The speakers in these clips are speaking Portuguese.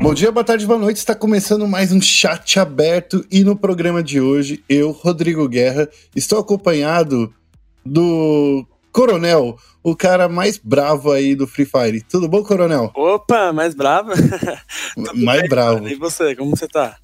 Bom dia, boa tarde, boa noite. Está começando mais um chat aberto e no programa de hoje eu, Rodrigo Guerra, estou acompanhado do Coronel, o cara mais bravo aí do Free Fire. Tudo bom, Coronel? Opa, mais bravo? mais bem, bravo. E você, como você tá?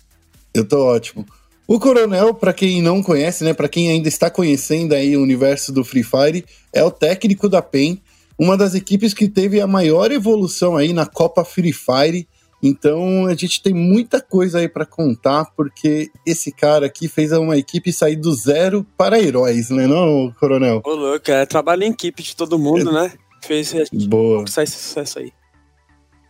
Eu tô ótimo. O Coronel, para quem não conhece, né, para quem ainda está conhecendo aí o universo do Free Fire, é o técnico da PEN, uma das equipes que teve a maior evolução aí na Copa Free Fire. Então a gente tem muita coisa aí para contar, porque esse cara aqui fez uma equipe sair do zero para heróis, né, não, Coronel? Ô, louco, é trabalho em equipe de todo mundo, é. né? Fez gente Boa. esse sucesso aí.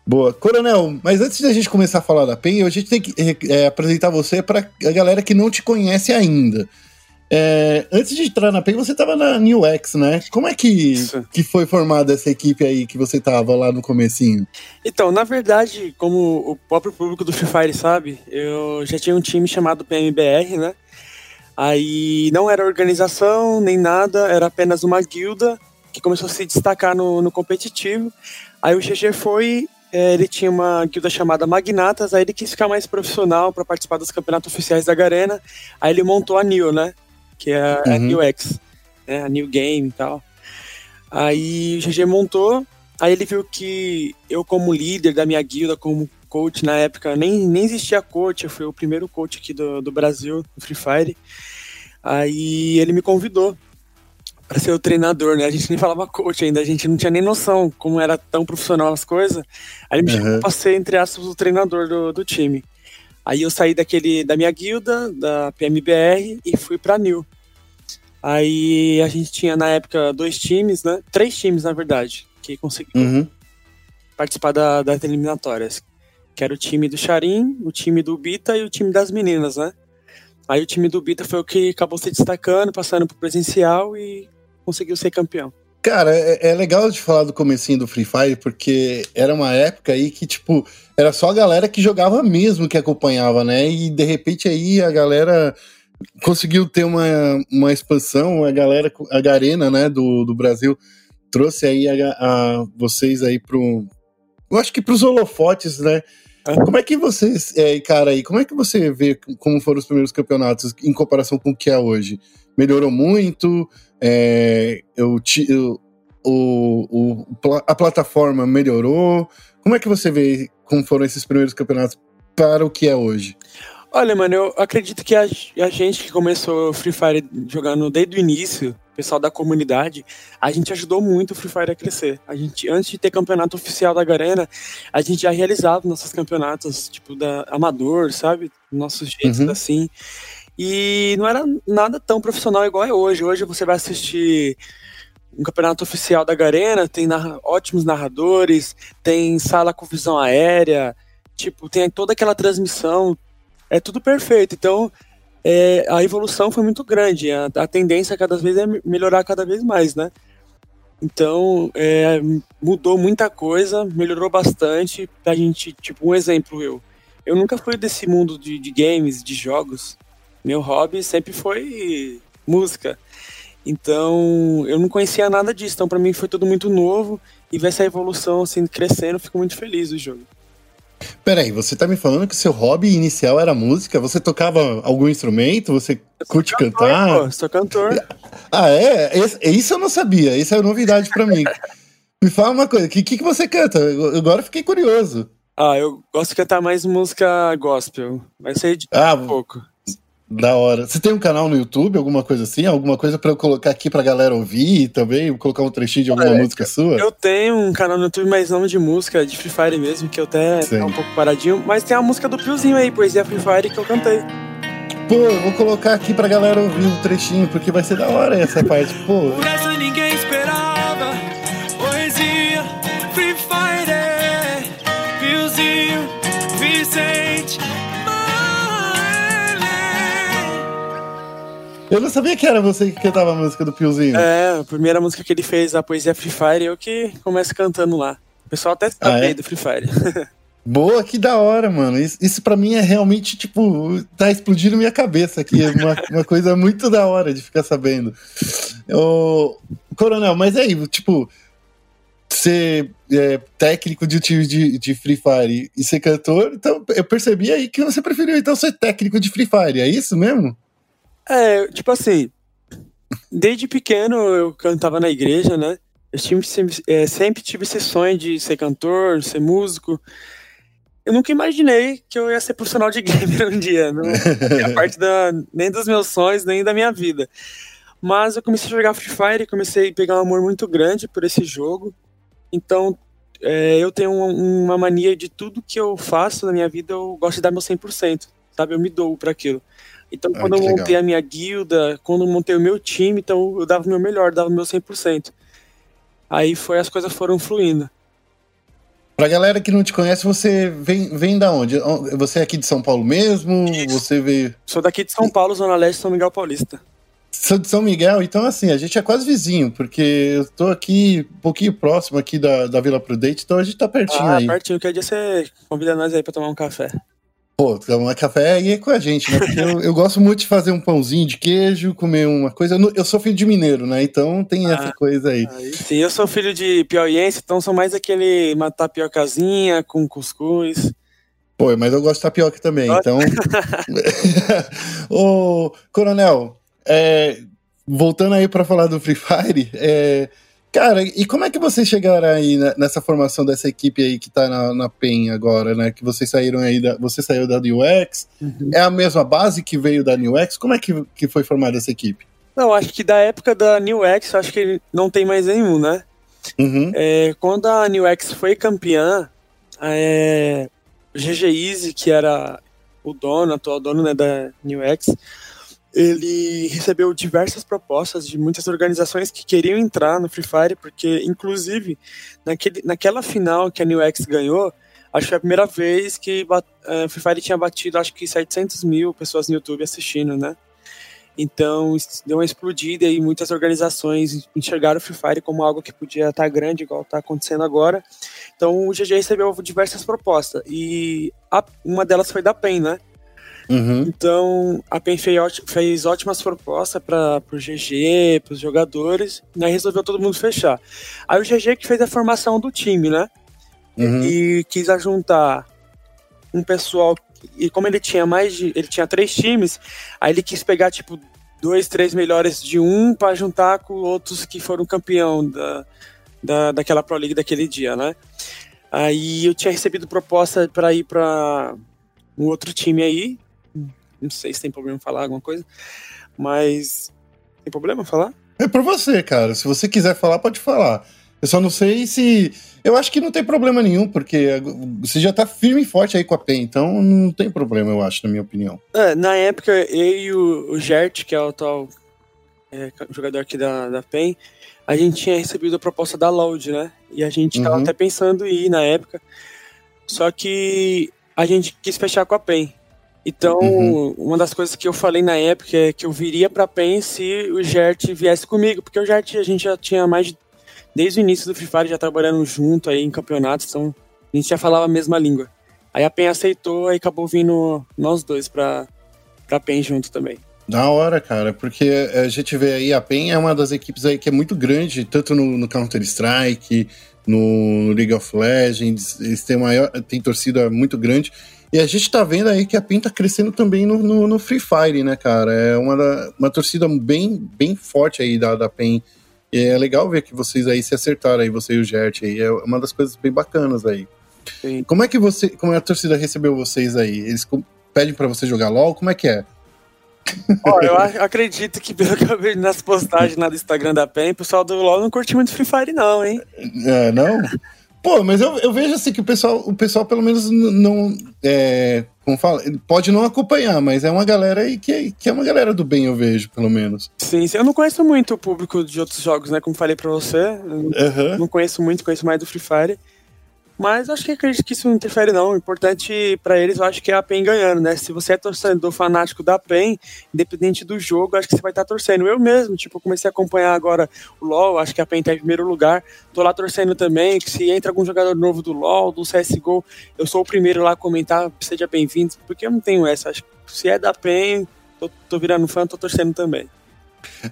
Boa. Coronel, mas antes da gente começar a falar da PEN, a gente tem que é, apresentar você para a galera que não te conhece ainda. É, antes de entrar na PEN, você estava na New X, né? Como é que, que foi formada essa equipe aí que você estava lá no comecinho? Então, na verdade, como o próprio público do Free Fire sabe, eu já tinha um time chamado PMBR, né? Aí não era organização nem nada, era apenas uma guilda que começou a se destacar no, no competitivo. Aí o GG foi é, ele tinha uma guilda chamada Magnatas, aí ele quis ficar mais profissional para participar dos campeonatos oficiais da Garena, aí ele montou a New, né? Que é a, uhum. a New X, né? A New Game e tal. Aí o GG montou, aí ele viu que eu como líder da minha guilda, como coach na época, nem, nem existia coach, eu fui o primeiro coach aqui do, do Brasil, do Free Fire. Aí ele me convidou para ser o treinador, né? A gente nem falava coach ainda, a gente não tinha nem noção como era tão profissional as coisas. Aí ele me chamou pra ser, entre aspas, o treinador do, do time. Aí eu saí daquele, da minha guilda, da PMBR, e fui pra New. Aí a gente tinha na época dois times, né? Três times, na verdade, que conseguiram uhum. participar da, das eliminatórias. Que era o time do Charim, o time do Bita e o time das meninas, né? Aí o time do Bita foi o que acabou se destacando, passando pro presencial e conseguiu ser campeão. Cara, é, é, legal de falar do comecinho do Free Fire, porque era uma época aí que, tipo, era só a galera que jogava mesmo que acompanhava, né? E de repente aí a galera conseguiu ter uma, uma expansão, a galera, a Garena, né, do, do Brasil, trouxe aí a, a vocês aí pro. Eu acho que pros holofotes, né? Como é que vocês, é, cara, aí, como é que você vê como foram os primeiros campeonatos em comparação com o que é hoje? Melhorou muito? É, eu, eu, o, o, a plataforma melhorou? Como é que você vê como foram esses primeiros campeonatos para o que é hoje? Olha, mano, eu acredito que a, a gente que começou Free Fire jogando desde o início, o pessoal da comunidade, a gente ajudou muito o Free Fire a crescer. A gente, antes de ter campeonato oficial da Garena, a gente já realizava nossos campeonatos, tipo, da amador, sabe? Nossos jeitos uhum. assim. E não era nada tão profissional igual é hoje. Hoje você vai assistir um campeonato oficial da Garena, tem narra ótimos narradores, tem sala com visão aérea, tipo, tem toda aquela transmissão, é tudo perfeito. Então, é, a evolução foi muito grande, a, a, tendência cada vez é melhorar cada vez mais, né? Então, é, mudou muita coisa, melhorou bastante. A gente, tipo, um exemplo, eu. Eu nunca fui desse mundo de, de games, de jogos meu hobby sempre foi música. Então, eu não conhecia nada disso. Então, para mim foi tudo muito novo e ver essa evolução assim crescendo, fico muito feliz do jogo. Peraí, você tá me falando que seu hobby inicial era música? Você tocava algum instrumento? Você curte cantor, cantar? Pô, sou cantor. Ah, é? Isso eu não sabia. Isso é novidade para mim. me fala uma coisa, o que, que você canta? Eu agora fiquei curioso. Ah, eu gosto de cantar mais música gospel. Vai ser de ah, pouco. Da hora. Você tem um canal no YouTube, alguma coisa assim? Alguma coisa para eu colocar aqui pra galera ouvir também? Colocar um trechinho de alguma é, música sua? Eu tenho um canal no YouTube, mas não de música, de Free Fire mesmo, que eu até tá um pouco paradinho. Mas tem a música do Piozinho aí, Poesia Free Fire, que eu cantei. Pô, eu vou colocar aqui pra galera ouvir um trechinho, porque vai ser da hora essa parte. Pô. Por essa ninguém esperava. Eu não sabia que era você que cantava a música do Piozinho. É, a primeira música que ele fez, a poesia Free Fire, eu que começo cantando lá. O pessoal até sabe ah, é? do Free Fire. Boa, que da hora, mano. Isso, isso para mim é realmente, tipo, tá explodindo minha cabeça aqui. É uma, uma coisa muito da hora de ficar sabendo. Ô, Coronel, mas aí, tipo, ser é, técnico de time de, de Free Fire e ser cantor, então eu percebi aí que você preferiu então ser técnico de Free Fire, é isso mesmo? É, tipo assim, desde pequeno eu cantava na igreja, né? Eu sempre, é, sempre tive esse sonho de ser cantor, ser músico. Eu nunca imaginei que eu ia ser profissional de gamer um dia. Não a parte da, nem dos meus sonhos, nem da minha vida. Mas eu comecei a jogar Free Fire e comecei a pegar um amor muito grande por esse jogo. Então, é, eu tenho uma, uma, mania de tudo que eu faço na minha vida, eu gosto de dar meu 100%, sabe? Eu me dou para aquilo. Então, ah, quando eu montei legal. a minha guilda, quando eu montei o meu time, então eu dava o meu melhor, dava o meu 100%. Aí foi, as coisas foram fluindo. Pra galera que não te conhece, você vem, vem da onde? Você é aqui de São Paulo mesmo? Isso. Você veio. Sou daqui de São Paulo, Zona Leste, São Miguel Paulista. Sou de São Miguel, então assim, a gente é quase vizinho, porque eu tô aqui um pouquinho próximo aqui da, da Vila Prudente, então a gente tá pertinho ah, aí. pertinho, que dia você convida nós aí pra tomar um café. Pô, tomar café aí é com a gente, né? Porque eu, eu, gosto muito de fazer um pãozinho de queijo, comer uma coisa. Eu sou filho de mineiro, né? Então tem ah, essa coisa aí. aí. Sim, eu sou filho de piauiense, então sou mais aquele uma tapiocazinha com cuscuz. Pô, mas eu gosto de tapioca também, então. Ô, Coronel, é, voltando aí para falar do Free Fire, é, cara, e como é que vocês chegaram aí nessa formação dessa equipe aí que tá na, na PEN agora, né? Que vocês saíram aí, da, você saiu da UX, uhum. é a mesma base que veio da New X? Como é que, que foi formada essa equipe? Não, acho que da época da New X, acho que não tem mais nenhum, né? Uhum. É, quando a New X foi campeã, é, GG Easy, que era o dono, atual dono né, da New X, ele recebeu diversas propostas de muitas organizações que queriam entrar no Free Fire, porque, inclusive, naquele, naquela final que a New X ganhou, acho que foi a primeira vez que uh, Free Fire tinha batido, acho que 700 mil pessoas no YouTube assistindo, né? Então, deu uma explodida e muitas organizações enxergaram o Free Fire como algo que podia estar grande, igual está acontecendo agora. Então, o GG recebeu diversas propostas e a, uma delas foi da PEN, né? Uhum. Então, a PEN fez, ótimas propostas para o GG, para os jogadores, né, resolveu todo mundo fechar. Aí o GG que fez a formação do time, né? Uhum. E quis juntar um pessoal. E como ele tinha mais de. Ele tinha três times, aí ele quis pegar, tipo, dois, três melhores de um para juntar com outros que foram campeão da, da, daquela Pro League daquele dia, né? Aí eu tinha recebido proposta para ir para um outro time aí, não sei se tem problema falar alguma coisa, mas tem problema falar? É por você, cara. Se você quiser falar, pode falar. Eu só não sei se. Eu acho que não tem problema nenhum, porque você já tá firme e forte aí com a PEN, então não tem problema, eu acho, na minha opinião. É, na época, eu e o, Gert, que é o atual é, jogador aqui da, da PEN, a gente tinha recebido a proposta da Loud, né? E a gente uhum. tava até pensando em ir na época. Só que a gente quis fechar com a PEN. Então, uhum. uma das coisas que eu falei na época é que eu viria para PEN se o Gert viesse comigo, porque o Gert a gente já tinha mais de, desde o início do Free Fire já trabalhando junto aí em campeonatos, então a gente já falava a mesma língua. Aí a PEN aceitou e acabou vindo nós dois pra, pra PEN junto também. Da hora, cara, porque a gente vê aí, a PEN é uma das equipes aí que é muito grande, tanto no, no Counter-Strike, no, no, League of Legends, eles têm, maior, têm torcida muito grande, e a gente tá vendo aí que a PEN tá crescendo também no, no, no Free Fire, né, cara? É uma, uma torcida bem, bem forte aí da, da PEN. E é legal ver que vocês aí se acertaram aí, você e o Gert aí. É uma das coisas bem bacanas aí. Sim. Como é que você. Como é a torcida recebeu vocês aí? Eles pedem para você jogar LOL? Como é que é? Olha, eu acredito que pelo que eu vejo nas postagens lá do Instagram da PEN, o pessoal do LOL não curte muito Free Fire, não, hein? É, não? Pô, mas eu, eu vejo assim que o pessoal, o pessoal pelo menos não. É, como fala, pode não acompanhar, mas é uma galera aí que, que é uma galera do bem, eu vejo, pelo menos. Sim, sim. eu não conheço muito o público de outros jogos, né? Como falei pra você. Uhum. Não conheço muito, conheço mais do Free Fire. Mas acho que acredito que isso não interfere, não. O importante para eles, eu acho que é a PEN ganhando, né? Se você é torcedor fanático da PEN, independente do jogo, acho que você vai estar tá torcendo. Eu mesmo, tipo, comecei a acompanhar agora o LoL, acho que a PEN tá em primeiro lugar. Tô lá torcendo também, que se entra algum jogador novo do LoL, do CSGO, eu sou o primeiro lá a comentar, seja bem-vindo, porque eu não tenho essa. Acho que se é da PEN, tô, tô virando fã, tô torcendo também.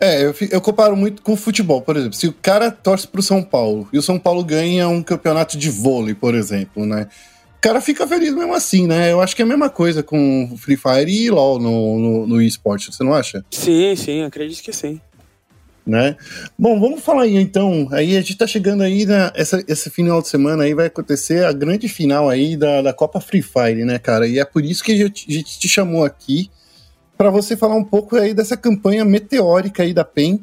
É, eu, eu, comparo muito com o futebol, por exemplo. Se o cara torce pro São Paulo e o São Paulo ganha um campeonato de vôlei, por exemplo, né? O cara fica feliz mesmo assim, né? Eu acho que é a mesma coisa com Free Fire e LoL no, no, no esporte, você não acha? Sim, sim, acredito que sim. Né? Bom, vamos falar aí então. Aí a gente tá chegando aí na, essa, esse final de semana aí vai acontecer a grande final aí da, da Copa Free Fire, né, cara? E é por isso que a gente, a gente te chamou aqui para você falar um pouco aí dessa campanha meteórica aí da PEN,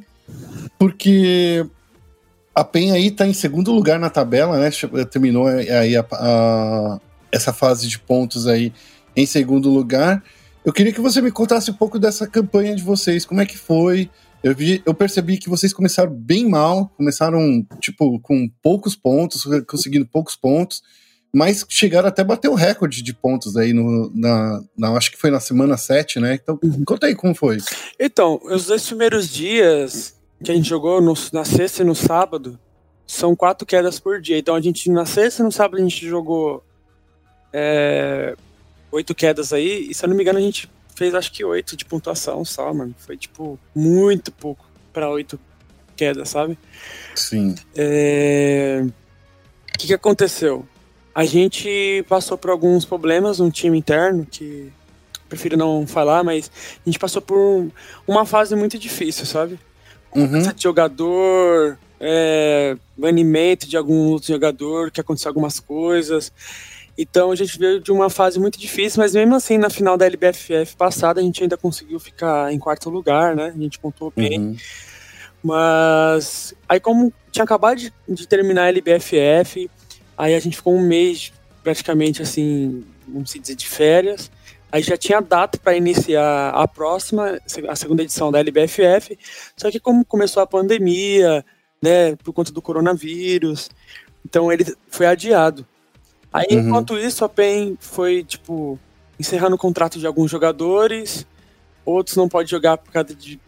porque a PEN aí tá em segundo lugar na tabela, né? Terminou aí a, a, essa fase de pontos aí em segundo lugar. Eu queria que você me contasse um pouco dessa campanha de vocês, como é que foi? Eu, vi, eu percebi que vocês começaram bem mal, começaram, tipo, com poucos pontos, conseguindo poucos pontos, mas chegaram até bater o recorde de pontos aí no, na, na, acho que foi na semana 7, né? Então, uhum. conta aí como foi. Então, os dois primeiros dias que a gente jogou, no, na sexta e no sábado, são quatro quedas por dia. Então, a gente, na sexta e no sábado, a gente jogou é, oito quedas aí, e se eu não me engano, a gente fez acho que oito de pontuação só, mano. Foi, tipo, muito pouco para oito quedas, sabe? Sim. É... O que, que aconteceu? A gente passou por alguns problemas no time interno, que prefiro não falar, mas a gente passou por uma fase muito difícil, sabe? Uhum. De jogador, é, banimento de algum outro jogador, que aconteceu algumas coisas. Então a gente veio de uma fase muito difícil, mas mesmo assim, na final da LBFF passada, a gente ainda conseguiu ficar em quarto lugar, né? A gente pontuou bem. Uhum. Mas aí como tinha acabado de, de terminar a LBFF, Aí a gente ficou um mês praticamente assim, vamos dizer, de férias. Aí já tinha data para iniciar a próxima, a segunda edição da LBFF. Só que como começou a pandemia, né, por conta do coronavírus, então ele foi adiado. Aí uhum. enquanto isso a PEN foi tipo encerrando o contrato de alguns jogadores, outros não pode jogar por causa de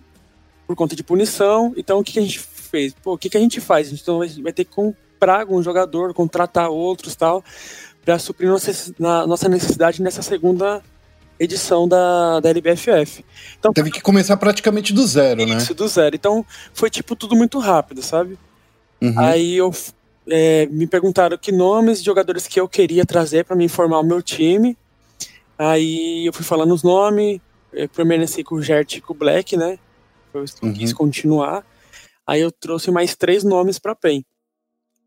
por conta de punição. Então o que, que a gente fez? Pô, o que, que a gente faz? A gente então vai ter que comprar um jogador, contratar outros tal, para suprir nossa necessidade nessa segunda edição da, da LBFF. Então, Teve que começar praticamente do zero, isso, né? Isso, do zero. Então foi tipo tudo muito rápido, sabe? Uhum. Aí eu é, me perguntaram que nomes de jogadores que eu queria trazer para me informar o meu time. Aí eu fui falando os nomes, permaneci com o Gert e com o Black, né? Eu uhum. quis continuar. Aí eu trouxe mais três nomes para PEN.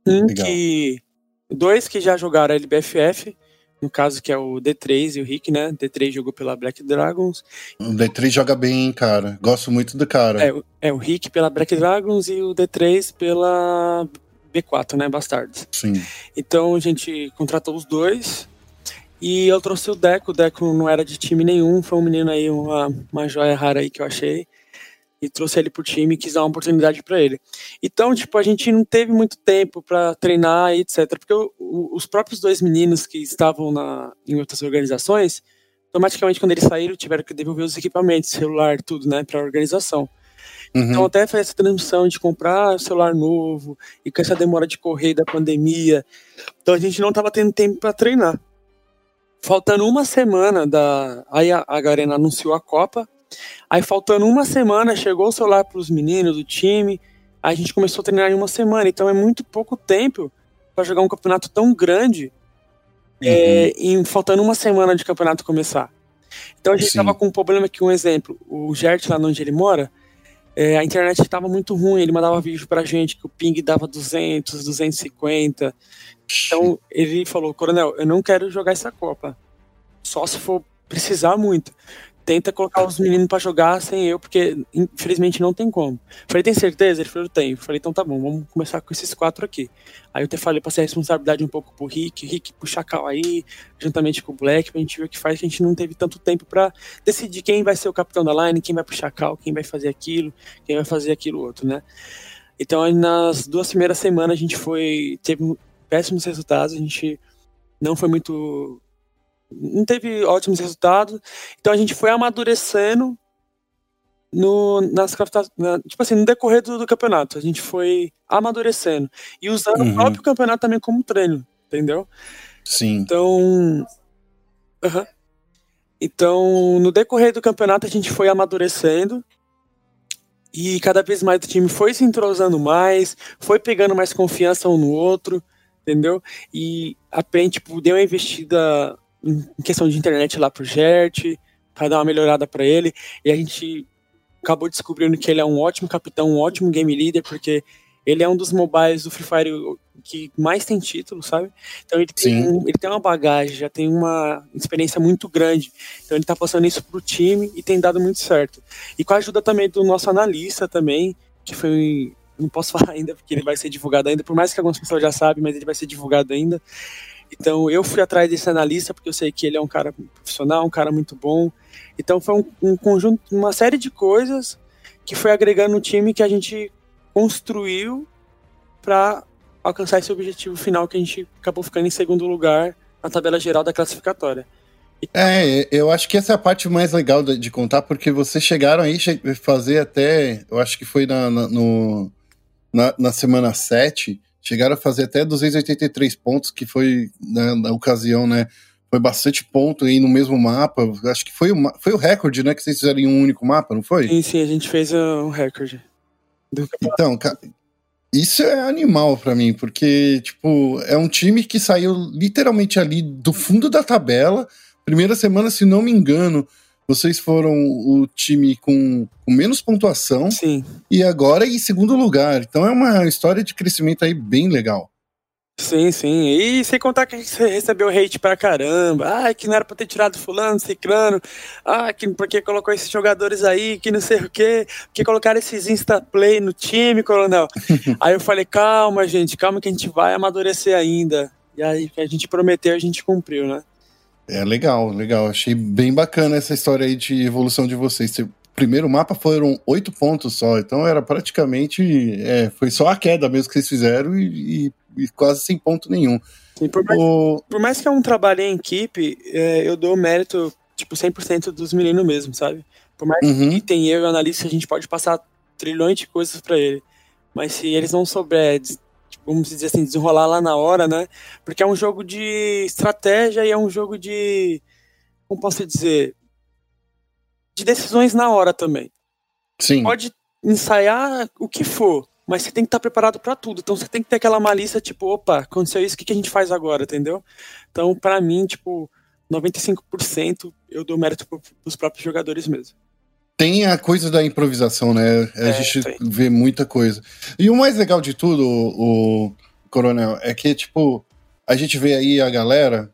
Um Legal. que. Dois que já jogaram a LBFF, no caso que é o D3 e o Rick, né? D3 jogou pela Black Dragons. O D3 joga bem, cara. Gosto muito do cara. É, é o Rick pela Black Dragons e o D3 pela B4, né? Bastards. Sim. Então a gente contratou os dois. E eu trouxe o Deco. O Deco não era de time nenhum. Foi um menino aí, uma, uma joia rara aí que eu achei e trouxe ele pro time e quis dar uma oportunidade para ele. Então, tipo, a gente não teve muito tempo para treinar e etc. Porque o, o, os próprios dois meninos que estavam na, em outras organizações, automaticamente quando eles saíram, tiveram que devolver os equipamentos, celular, tudo, né, para a organização. Uhum. Então, até foi essa transição de comprar celular novo e com essa demora de correr da pandemia. Então, a gente não estava tendo tempo para treinar. Faltando uma semana da. Aí a, a Garena anunciou a Copa, Aí, faltando uma semana, chegou o celular para os meninos do time. Aí a gente começou a treinar em uma semana. Então, é muito pouco tempo para jogar um campeonato tão grande, uhum. é, em, faltando uma semana de campeonato começar. Então, a gente estava com um problema que, um exemplo, o Gert, lá onde ele mora, é, a internet estava muito ruim. Ele mandava vídeo pra gente que o ping dava 200, 250. Então, ele falou: Coronel, eu não quero jogar essa Copa. Só se for precisar muito tenta colocar os meninos para jogar sem eu, porque infelizmente não tem como. Falei, tem certeza? Ele falou, tenho. Falei, então tá bom, vamos começar com esses quatro aqui. Aí eu até falei, passei a responsabilidade um pouco pro Rick, Rick pro Chacal aí, juntamente com o Black, pra gente ver o que faz, que a gente não teve tanto tempo para decidir quem vai ser o capitão da line, quem vai pro Chacal, quem vai fazer aquilo, quem vai fazer aquilo outro, né? Então nas duas primeiras semanas a gente foi, teve péssimos resultados, a gente não foi muito não teve ótimos resultados. Então a gente foi amadurecendo no, nas na, tipo assim, no decorrer do, do, campeonato. A gente foi amadurecendo e usando uhum. o próprio campeonato também como treino, entendeu? Sim. Então. Uhum. Então, no decorrer do campeonato, a gente foi amadurecendo. E cada vez mais o time foi se entrosando mais, foi pegando mais confiança um no outro, entendeu? E a PEN, tipo, deu uma investida em questão de internet lá pro Gert, para dar uma melhorada para ele. E a gente acabou descobrindo que ele é um ótimo capitão, um ótimo game leader, porque ele é um dos mobiles do Free Fire que mais tem título, sabe? Então ele tem, um, ele tem uma bagagem, já tem uma experiência muito grande. Então ele tá passando isso pro time e tem dado muito certo. E com a ajuda também do nosso analista também, que foi não posso falar ainda porque ele vai ser divulgado ainda, por mais que algumas pessoas já sabem, mas ele vai ser divulgado ainda. Então eu fui atrás desse analista porque eu sei que ele é um cara profissional, um cara muito bom. Então foi um, um conjunto, uma série de coisas que foi agregando no time que a gente construiu para alcançar esse objetivo final que a gente acabou ficando em segundo lugar na tabela geral da classificatória. É, eu acho que essa é a parte mais legal de, contar, porque vocês chegaram aí fazer até, eu acho que foi na, na, no, na, na semana 7, chegaram a fazer até 283 pontos, que foi na, na, ocasião, né? Foi bastante ponto aí no mesmo mapa. Acho que foi o, foi o recorde, né? Que vocês fizeram em um único mapa, não foi? Sim, sim, a gente fez um recorde. Então, isso é animal para mim, porque, tipo, é um time que saiu literalmente ali do fundo da tabela. Primeira semana, se não me engano, vocês foram o time com, com, menos pontuação. Sim. E agora em segundo lugar. Então é uma história de crescimento aí bem legal. Sim, sim. E sem contar que a gente recebeu hate pra caramba. Ah, que não era pra ter tirado fulano, ciclano. Ah, que porque colocou esses jogadores aí, que não sei o quê. Que colocaram esses insta-play no time, coronel. aí eu falei, calma, gente, calma que a gente vai amadurecer ainda. E aí, que a gente prometeu, a gente cumpriu, né? É legal, legal. Achei bem bacana essa história aí de evolução de vocês. O primeiro mapa foram oito pontos só, então era praticamente. É, foi só a queda mesmo que vocês fizeram e, e e quase sem ponto nenhum. Por, mais, o... por, mais, que é um trabalho em equipe, é, eu dou mérito, tipo, 100% dos meninos mesmo, sabe? Por mais uhum. que tem eu e o analista, a gente pode passar trilhões de coisas para ele. Mas se eles não souber, tipo, vamos dizer assim, desenrolar lá na hora, né? Porque é um jogo de estratégia e é um jogo de. Como posso dizer? De decisões na hora também. Sim. Pode ensaiar o que for, mas você tem que estar preparado para tudo. Então você tem que ter aquela malícia, tipo, opa, aconteceu isso, o que, que a gente faz agora, entendeu? Então, para mim, tipo, 95% eu dou mérito pros próprios jogadores mesmo. Tem a coisa da improvisação, né? A é, gente vê muita coisa. E o mais legal de tudo, o, o Coronel, é que, tipo, a gente vê aí a galera,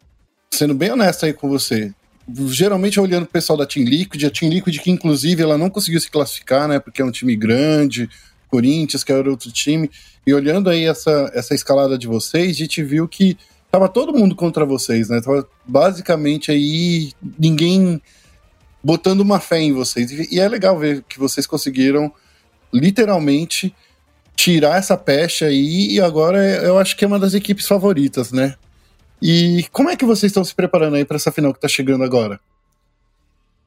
sendo bem honesto aí com você, geralmente olhando o pessoal da Team Liquid, a Team Liquid que inclusive ela não conseguiu se classificar, né, porque é um time grande, Corinthians, que era outro time. E olhando aí essa, essa escalada de vocês, a gente viu que tava todo mundo contra vocês, né? Tava basicamente aí ninguém botando uma fé em vocês. E é legal ver que vocês conseguiram literalmente tirar essa pecha aí e agora eu acho que é uma das equipes favoritas, né? E como é que vocês estão se preparando aí para essa final que tá chegando agora?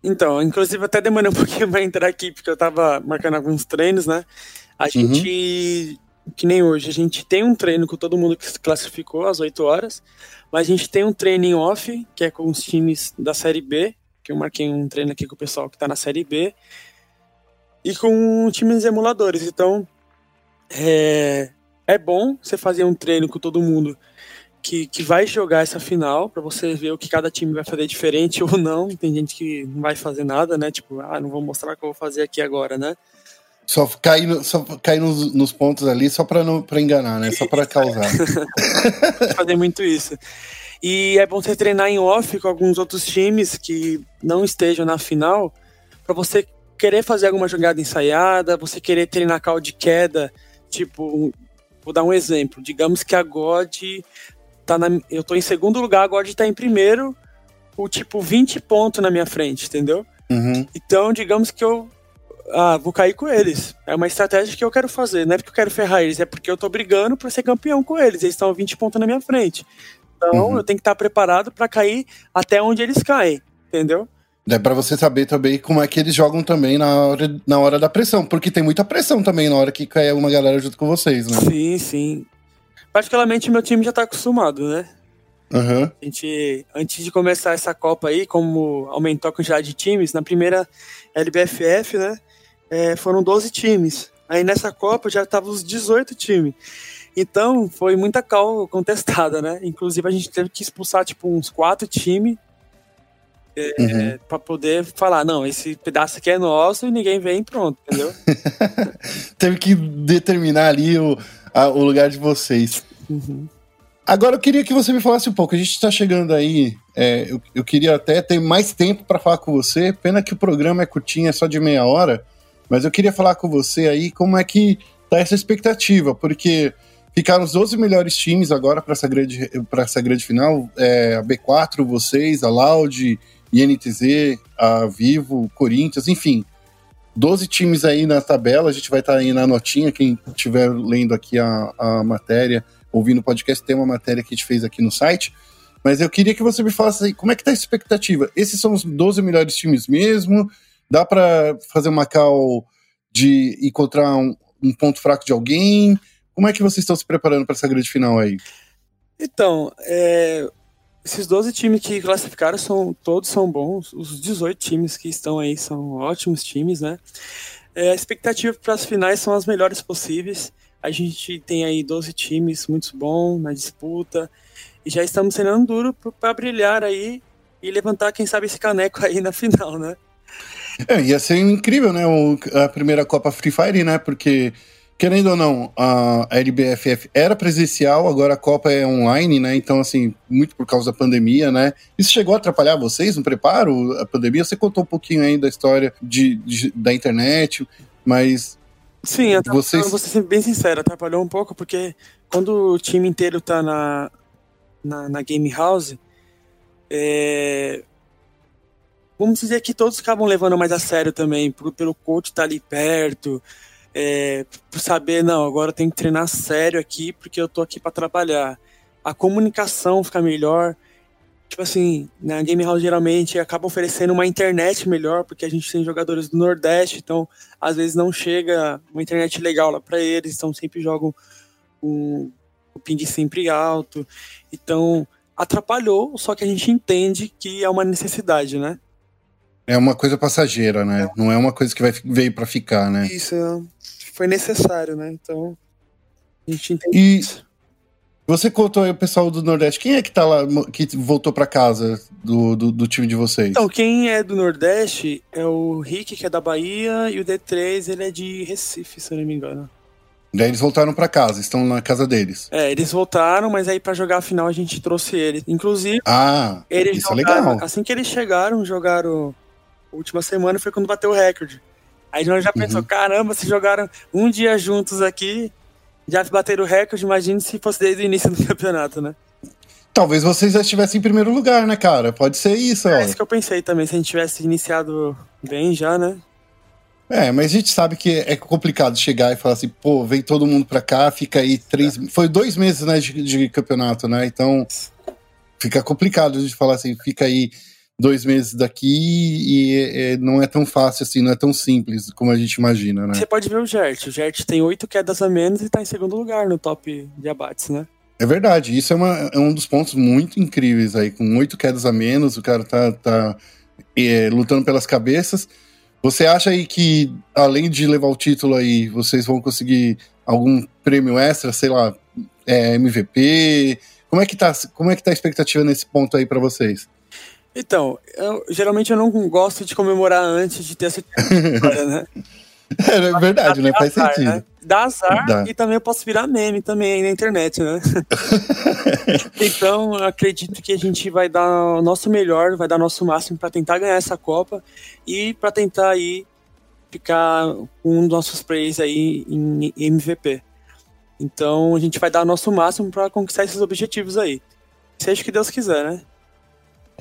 Então, inclusive até demorei um pouquinho para entrar aqui porque eu tava marcando alguns treinos, né? A uhum. gente, que nem hoje, a gente tem um treino com todo mundo que se classificou às 8 horas, mas a gente tem um treino em off, que é com os times da Série B, que eu marquei um treino aqui com o pessoal que está na Série B, e com times emuladores. Então, é, é bom você fazer um treino com todo mundo que, que vai jogar essa final, para você ver o que cada time vai fazer diferente ou não. Tem gente que não vai fazer nada, né? Tipo, ah, não vou mostrar o que eu vou fazer aqui agora, né? Só cair, no, só cair nos, nos, pontos ali só para pra enganar, né? Só para causar. Fazer muito isso. E é bom você treinar em off com alguns outros times que não estejam na final, para você querer fazer alguma jogada ensaiada, você querer treinar call de queda, tipo, vou dar um exemplo. Digamos que a God tá na. Eu tô em segundo lugar, a God tá em primeiro, o tipo 20 pontos na minha frente, entendeu? Uhum. Então, digamos que eu ah, vou cair com eles. É uma estratégia que eu quero fazer. Não é porque eu quero ferrar eles, é porque eu tô brigando para ser campeão com eles. Eles estão 20 pontos na minha frente. Então uhum. eu tenho que estar preparado para cair até onde eles caem, entendeu? É para você saber também como é que eles jogam também na hora, na hora da pressão, porque tem muita pressão também na hora que cai uma galera junto com vocês, né? Sim, sim. Particularmente meu time já tá acostumado, né? Uhum. A gente, antes de começar essa Copa aí, como aumentou a quantidade de times, na primeira LBFF, né? é, foram 12 times. Aí nessa Copa já estavam os 18 times. Então foi muita cal contestada, né? Inclusive a gente teve que expulsar tipo uns quatro times é, uhum. para poder falar, não, esse pedaço aqui é nosso e ninguém vem pronto, entendeu? teve que determinar ali o, a, o lugar de vocês. Uhum. Agora eu queria que você me falasse um pouco. A gente está chegando aí. É, eu, eu, queria até ter mais tempo para falar com você. Pena que o programa é curtinho, é só de meia hora. Mas eu queria falar com você aí como é que tá essa expectativa, porque ficaram os 12 melhores times agora para essa grande essa grande final. É, a B4, vocês, a Loud, INTZ, a Vivo, Corinthians, enfim. 12 times aí na tabela, a gente vai estar tá aí na notinha, quem estiver lendo aqui a, a matéria ouvindo o podcast, tem uma matéria que a gente fez aqui no site. Mas eu queria que você me falasse aí, como é que tá a expectativa? Esses são os 12 melhores times mesmo? Dá para fazer uma call de encontrar um, um, ponto fraco de alguém? Como é que vocês estão se preparando para essa grande final aí? Então, é, esses 12 times que classificaram são todos são bons. Os 18 times que estão aí são ótimos times, né? É, a expectativa para as finais são as melhores possíveis. A gente tem aí 12 times muito bons na disputa e já estamos treinando duro para brilhar aí e levantar, quem sabe, esse caneco aí na final, né? É, ia ser incrível, né? O, a primeira Copa Free Fire, né? Porque, querendo ou não, a, LBFF era presencial, agora a Copa é online, né? Então, assim, muito por causa da pandemia, né? Isso chegou a atrapalhar vocês no preparo? A pandemia? Você contou um pouquinho aí da história de, de da internet, mas Sim, Vocês... vou ser bem sincero, atrapalhou um pouco, porque quando o time inteiro tá na, na, na Game House, é... vamos dizer que todos acabam levando mais a sério também, por, pelo coach estar tá ali perto, é, saber, não, agora eu tenho que treinar sério aqui, porque eu tô aqui para trabalhar. A comunicação fica melhor, tipo assim, na Game House geralmente acaba oferecendo uma internet melhor, porque a gente tem jogadores do Nordeste, então às vezes não chega uma internet legal lá para eles, então sempre jogam com o ping sempre alto. Então atrapalhou, só que a gente entende que é uma necessidade, né? É uma coisa passageira, né? É. Não é uma coisa que vai, veio para ficar, né? Isso, foi necessário, né? Então a gente entende e... isso. Você contou aí o pessoal do Nordeste. Quem é que tá lá, que voltou para casa do, do, do, time de vocês? Então, quem é do Nordeste é o Rick, que é da Bahia, e o D3, ele é de Recife, se eu não me engano. Daí eles voltaram para casa, estão na casa deles. É, eles voltaram, mas aí para jogar a final a gente trouxe eles. Inclusive, ah, eles isso jogaram, é legal. Assim que eles chegaram, jogaram. Última semana foi quando bateu o recorde. Aí nós já uhum. pensou, caramba, se jogaram um dia juntos aqui, já bateram o recorde, imagine se fosse desde o início do campeonato, né? Talvez vocês já estivessem em primeiro lugar, né, cara? Pode ser isso, É ó. isso que eu pensei também, se a gente tivesse iniciado bem já, né? É, mas a gente sabe que é complicado chegar e falar assim, pô, vem todo mundo pra cá, fica aí três. É. Foi dois meses né, de, de campeonato, né? Então fica complicado de falar assim, fica aí dois meses daqui e, e, não é tão fácil assim, não é tão simples como a gente imagina, né? Você pode ver o Gert. O Gert tem oito quedas a menos e tá em segundo lugar no top de abates, né? É verdade, isso é, uma, é um dos pontos muito incríveis aí. Com oito quedas a menos, o cara tá, tá é, lutando pelas cabeças. Você acha aí que, além de levar o título aí, vocês vão conseguir algum prêmio extra, sei lá, é, MVP? Como é que tá, como é que tá a expectativa nesse ponto aí para vocês? Então, eu, geralmente eu não gosto de comemorar antes de ter essa vitória, né? É verdade, né? Faz azar, sentido. Né? Dá azar Dá. e também eu posso virar meme também na internet, né? então, eu acredito que a gente vai dar o nosso melhor, vai dar o nosso máximo para tentar ganhar essa Copa e para tentar aí ficar com um dos nossos plays aí em MVP. Então, a gente vai dar o nosso máximo para conquistar esses objetivos aí. Seja o que Deus quiser, né?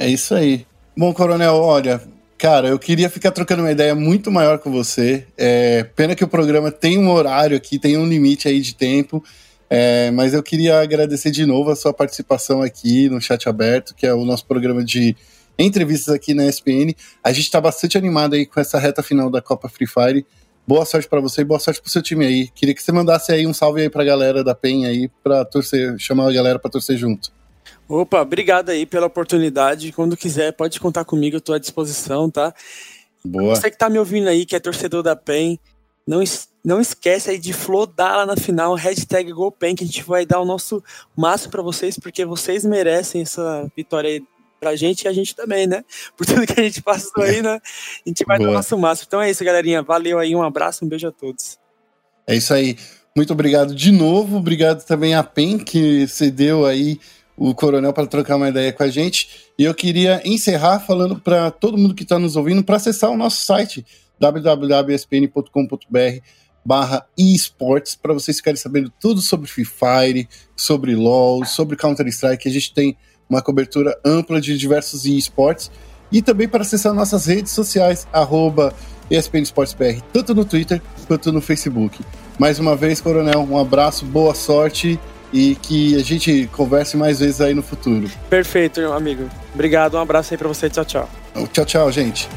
É isso aí. Bom, Coronel, olha, cara, eu queria ficar trocando uma ideia muito maior com você. É, pena que o programa tem um horário aqui, tem um limite aí de tempo. É, mas eu queria agradecer de novo a sua participação aqui no Chat Aberto, que é o nosso programa de entrevistas aqui na SPN. A gente está bastante animado aí com essa reta final da Copa Free Fire. Boa sorte para você e boa sorte pro seu time aí. Queria que você mandasse aí um salve aí pra galera da PEN aí, pra torcer, chamar a galera para torcer junto. Opa, obrigado aí pela oportunidade. Quando quiser, pode contar comigo, eu estou à disposição, tá? Boa. Você que tá me ouvindo aí, que é torcedor da PEN, não, não esquece aí de flodar lá na final, hashtag GoPen, que a gente vai dar o nosso máximo para vocês, porque vocês merecem essa vitória aí pra gente e a gente também, né? Por tudo que a gente passou aí, né? A gente vai Boa. dar o nosso máximo. Então é isso, galerinha. Valeu aí, um abraço, um beijo a todos. É isso aí. Muito obrigado de novo. Obrigado também a PEN, que cedeu aí o Coronel para trocar uma ideia com a gente. E eu queria encerrar falando para todo mundo que está nos ouvindo para acessar o nosso site www.espn.com.br barra esportes para vocês ficarem sabendo tudo sobre Free Fire, sobre LoL, sobre Counter-Strike. A gente tem uma cobertura ampla de diversos esportes e também para acessar nossas redes sociais, arroba ESPN tanto no Twitter quanto no Facebook. Mais uma vez, Coronel, um abraço, boa sorte e que a gente converse mais vezes aí no futuro. Perfeito, amigo. Obrigado, um abraço aí para você, tchau, tchau. Tchau, tchau, gente.